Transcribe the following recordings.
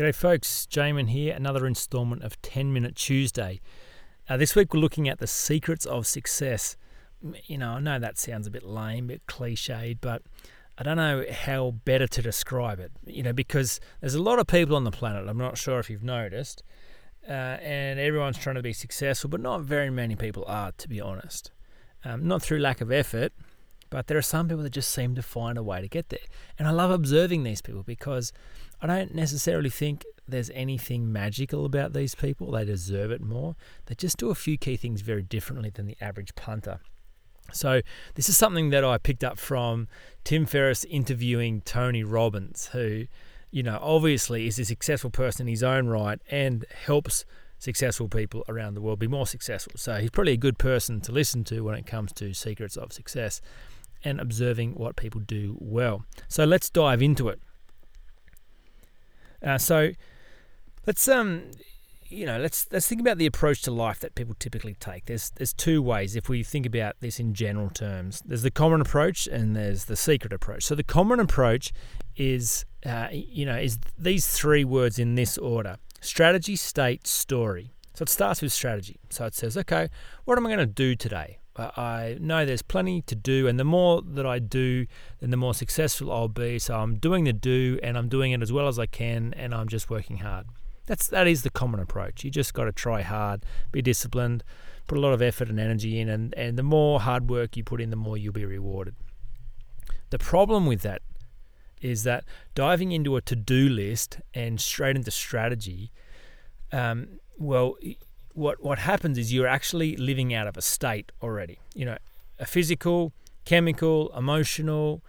G'day, folks. Jamin here, another installment of 10 Minute Tuesday. Uh, this week we're looking at the secrets of success. You know, I know that sounds a bit lame, a bit cliched, but I don't know how better to describe it. You know, because there's a lot of people on the planet, I'm not sure if you've noticed, uh, and everyone's trying to be successful, but not very many people are, to be honest. Um, not through lack of effort, but there are some people that just seem to find a way to get there. And I love observing these people because I don't necessarily think there's anything magical about these people. They deserve it more. They just do a few key things very differently than the average punter. So, this is something that I picked up from Tim Ferriss interviewing Tony Robbins, who, you know, obviously is a successful person in his own right and helps successful people around the world be more successful. So, he's probably a good person to listen to when it comes to secrets of success and observing what people do well. So, let's dive into it. Uh, so let's um you know let's let's think about the approach to life that people typically take. There's there's two ways if we think about this in general terms. There's the common approach and there's the secret approach. So the common approach is uh, you know is these three words in this order: strategy, state, story. So it starts with strategy. So it says, okay, what am I going to do today? I know there's plenty to do, and the more that I do, then the more successful I'll be. So I'm doing the do, and I'm doing it as well as I can, and I'm just working hard. That's that is the common approach. You just got to try hard, be disciplined, put a lot of effort and energy in, and, and the more hard work you put in, the more you'll be rewarded. The problem with that is that diving into a to-do list and straight into strategy, um, well, what what happens is you're actually living out of a state already. You know, a physical, chemical, emotional,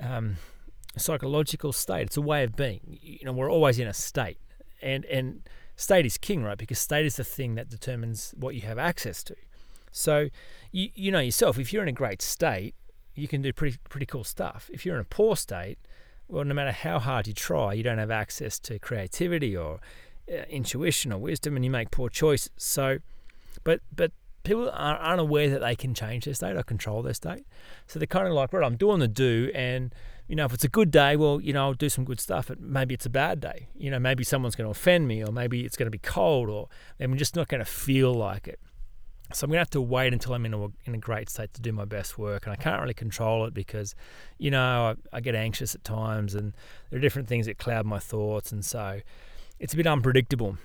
um, psychological state. It's a way of being. You know, we're always in a state, and and state is king, right? Because state is the thing that determines what you have access to. So, you you know yourself. If you're in a great state, you can do pretty pretty cool stuff. If you're in a poor state, well, no matter how hard you try, you don't have access to creativity or Uh, intuition or wisdom and you make poor choices. So, but but people are unaware that they can change their state or control their state. So they're kind of like, right, I'm doing the do, and you know, if it's a good day, well, you know, I'll do some good stuff. But maybe it's a bad day. You know, maybe someone's going to offend me, or maybe it's going to be cold, or I'm just not going to feel like it. So I'm going to have to wait until I'm in a, in a great state to do my best work. And I can't really control it because, you know, I, I get anxious at times and there are different things that cloud my thoughts. And so it's a bit unpredictable.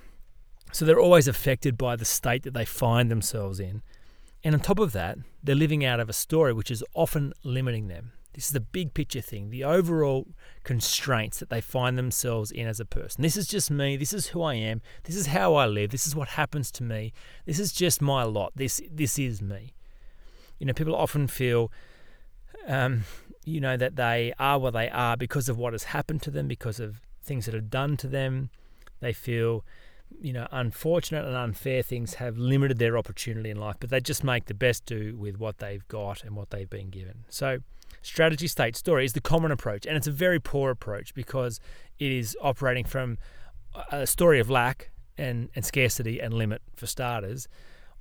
So they're always affected by the state that they find themselves in. And on top of that, they're living out of a story which is often limiting them. This is the big picture thing, the overall constraints that they find themselves in as a person. This is just me. This is who I am. This is how I live. This is what happens to me. This is just my lot. This this is me. You know, people often feel, um, you know, that they are what they are because of what has happened to them, because of things that are done to them, they feel, you know, unfortunate and unfair things have limited their opportunity in life, but they just make the best do with what they've got and what they've been given. So, strategy, state, story is the common approach, and it's a very poor approach because it is operating from a story of lack and, and scarcity and limit for starters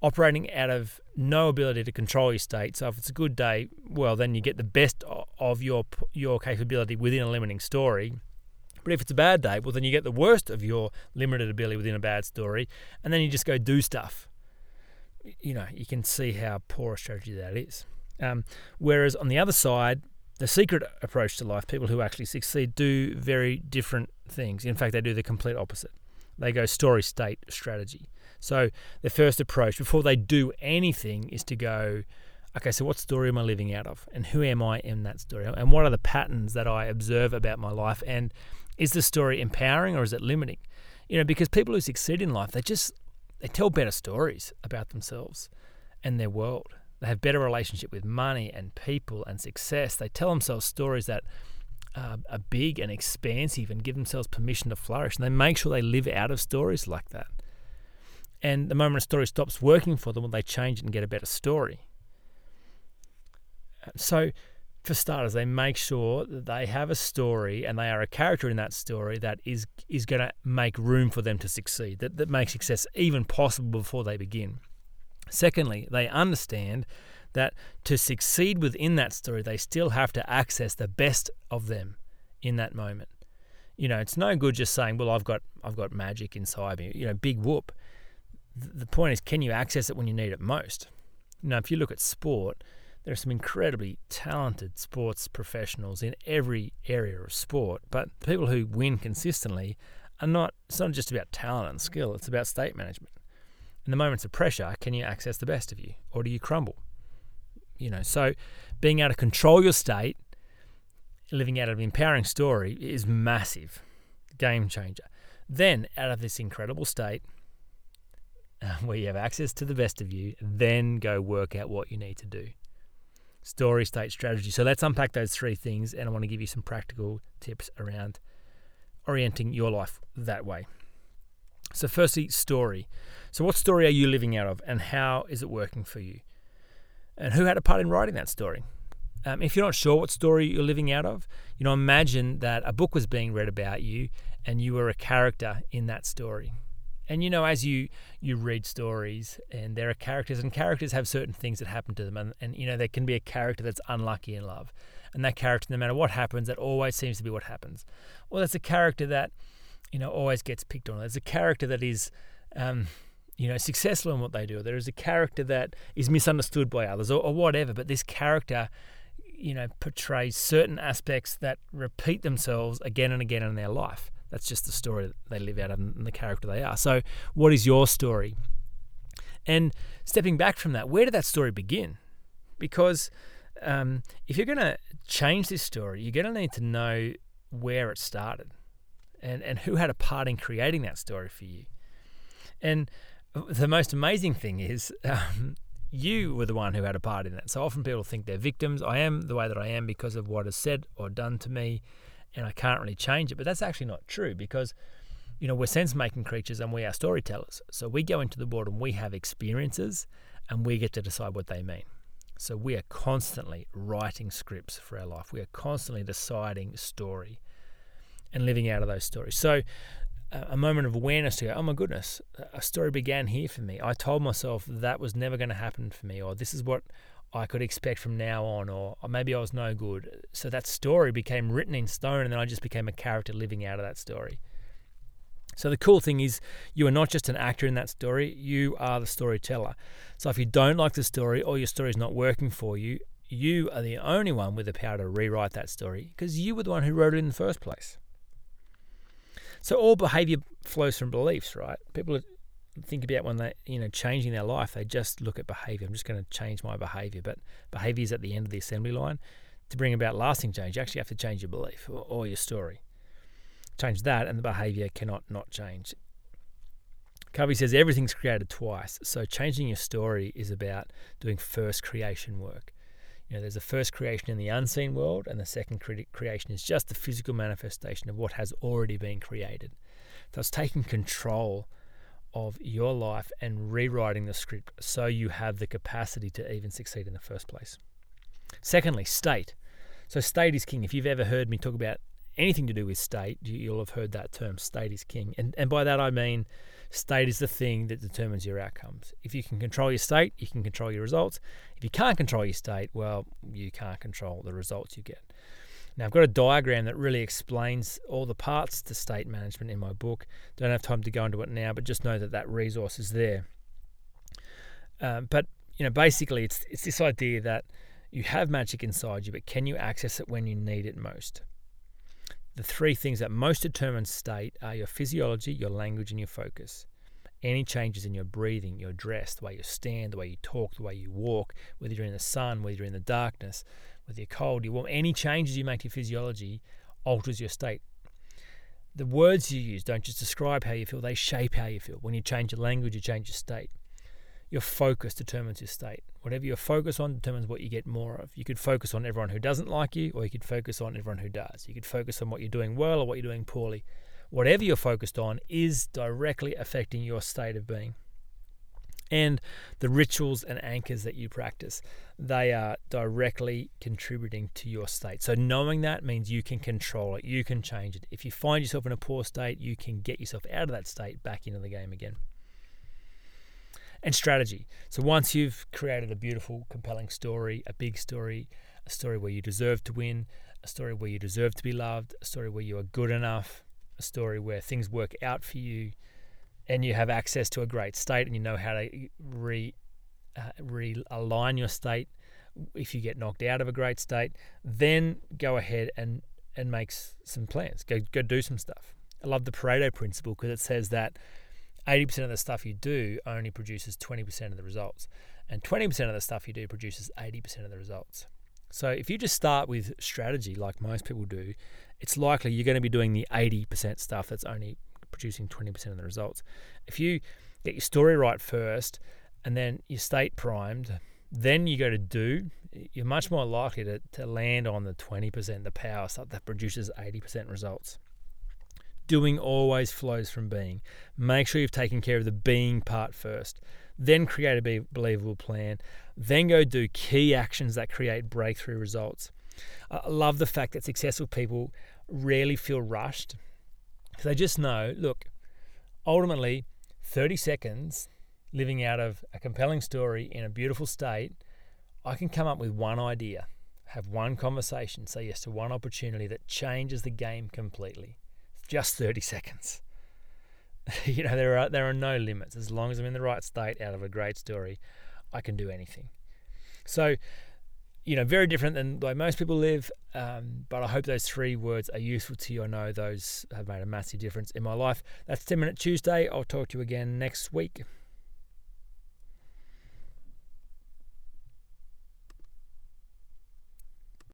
operating out of no ability to control your state. So if it's a good day, well, then you get the best of your your capability within a limiting story, but if it's a bad day, well, then you get the worst of your limited ability within a bad story, and then you just go do stuff. You know, you can see how poor a strategy that is. Um, whereas on the other side, the secret approach to life, people who actually succeed do very different things. In fact, they do the complete opposite. They go story, state, strategy. So the first approach, before they do anything, is to go, okay, so what story am I living out of? And who am I in that story? And what are the patterns that I observe about my life? And is the story empowering or is it limiting? You know, because people who succeed in life, they just they tell better stories about themselves and their world. They have better relationship with money and people and success. They tell themselves stories that uh, are big and expansive and give themselves permission to flourish. And they make sure they live out of stories like that. And the moment a story stops working for them, well, they change it and get a better story. So for starters, they make sure that they have a story and they are a character in that story that is is going to make room for them to succeed, that, that makes success even possible before they begin. Secondly, they understand that to succeed within that story, they still have to access the best of them in that moment. You know, it's no good just saying, "Well, I've got I've got magic inside me." You know, big whoop. The point is, can you access it when you need it most? Now, if you look at sport, there are some incredibly talented sports professionals in every area of sport, but people who win consistently are not. It's not just about talent and skill; it's about state management. In the moments of pressure, can you access the best of you, or do you crumble? You know, so being able to control your state living out of an empowering story is massive, game changer. Then, out of this incredible state where you have access to the best of you, then go work out what you need to do. Story, state, strategy. So let's unpack those three things, and I want to give you some practical tips around orienting your life that way. So, firstly, story. So, what story are you living out of, and how is it working for you? And who had a part in writing that story? Um, if you're not sure what story you're living out of, you know, imagine that a book was being read about you and you were a character in that story. And you know, as you you read stories and there are characters and characters have certain things that happen to them and, and you know, there can be a character that's unlucky in love. And that character, no matter what happens, that always seems to be what happens. Well, there's a character that, you know, always gets picked on. There's a character that is um, you know, successful in what they do. There is a character that is misunderstood by others or, or whatever, but this character you know, portrays certain aspects that repeat themselves again and again in their life. That's just the story that they live out and the character they are. So, what is your story? And stepping back from that, where did that story begin? Because um, if you're going to change this story, you're going to need to know where it started and, and who had a part in creating that story for you. And the most amazing thing is um, you were the one who had a part in that. So often people think they're victims. I am the way that I am because of what is said or done to me, and I can't really change it. But that's actually not true because, you know, we're sense making creatures and we are storytellers. So we go into the world and we have experiences and we get to decide what they mean. So we are constantly writing scripts for our life. We are constantly deciding story and living out of those stories. So uh, a moment of awareness to go, oh my goodness, a story began here for me. I told myself that was never going to happen for me, or this is what I could expect from now on, or, maybe I was no good. So that story became written in stone, and then I just became a character living out of that story. So the cool thing is, you are not just an actor in that story, you are the storyteller. So if you don't like the story or your story is not working for you, you are the only one with the power to rewrite that story because you were the one who wrote it in the first place. So all behavior flows from beliefs, right? People think about when they, you know, changing their life, they just look at behavior. I'm just going to change my behavior, but behavior is at the end of the assembly line. To bring about lasting change, you actually have to change your belief or, or your story. Change that, and the behavior cannot not change. Covey says everything's created twice, so changing your story is about doing first creation work. You know, there's a first creation in the unseen world, and the second cre- creation is just the physical manifestation of what has already been created. So it's taking control of your life and rewriting the script so you have the capacity to even succeed in the first place. Secondly, state. So state is king. If you've ever heard me talk about anything to do with state, you'll have heard that term, state is king. And, and by that I mean State is the thing that determines your outcomes. If you can control your state, you can control your results. If you can't control your state, well, you can't control the results you get. Now, I've got a diagram that really explains all the parts to state management in my book. Don't have time to go into it now, but just know that that resource is there. Um, but you know, basically, it's it's this idea that you have magic inside you, but can you access it when you need it most? The three things that most determine state are your physiology, your language, and your focus. Any changes in your breathing, your dress, the way you stand, the way you talk, the way you walk, whether you're in the sun, whether you're in the darkness, whether you're cold, you warm, any changes you make to your physiology alters your state. The words you use don't just describe how you feel, they shape how you feel. When you change your language, you change your state. Your focus determines your state. Whatever you focus on determines what you get more of. You could focus on everyone who doesn't like you, or you could focus on everyone who does. You could focus on what you're doing well or what you're doing poorly. Whatever you're focused on is directly affecting your state of being. And the rituals and anchors that you practice, they are directly contributing to your state. So, knowing that means you can control it, you can change it. If you find yourself in a poor state, you can get yourself out of that state back into the game again and strategy. So once you've created a beautiful, compelling story, a big story, a story where you deserve to win, a story where you deserve to be loved, a story where you are good enough, a story where things work out for you and you have access to a great state and you know how to re uh, realign your state if you get knocked out of a great state, then go ahead and and make some plans. Go go do some stuff. I love the Pareto principle because it says that 80% of the stuff you do only produces 20% of the results, and 20% of the stuff you do produces 80% of the results. So if you just start with strategy like most people do, it's likely you're going to be doing the 80% stuff that's only producing 20% of the results. If you get your story right first and then your state primed, then you go to do, you're much more likely to, to land on the 20%, the power stuff that produces 80% results. Doing always flows from being. Make sure you've taken care of the being part first. Then create a be- believable plan. Then go do key actions that create breakthrough results. I love the fact that successful people rarely feel rushed. They just know, look, ultimately, 30 seconds living out of a compelling story in a beautiful state, I can come up with one idea, have one conversation, say yes to one opportunity that changes the game completely. Just 30 seconds. you know, there are there are no limits. As long as I'm in the right state out of a great story, I can do anything. So, you know, very different than the way most people live. Um, but I hope those three words are useful to you. I know those have made a massive difference in my life. That's 10 Minute Tuesday. I'll talk to you again next week.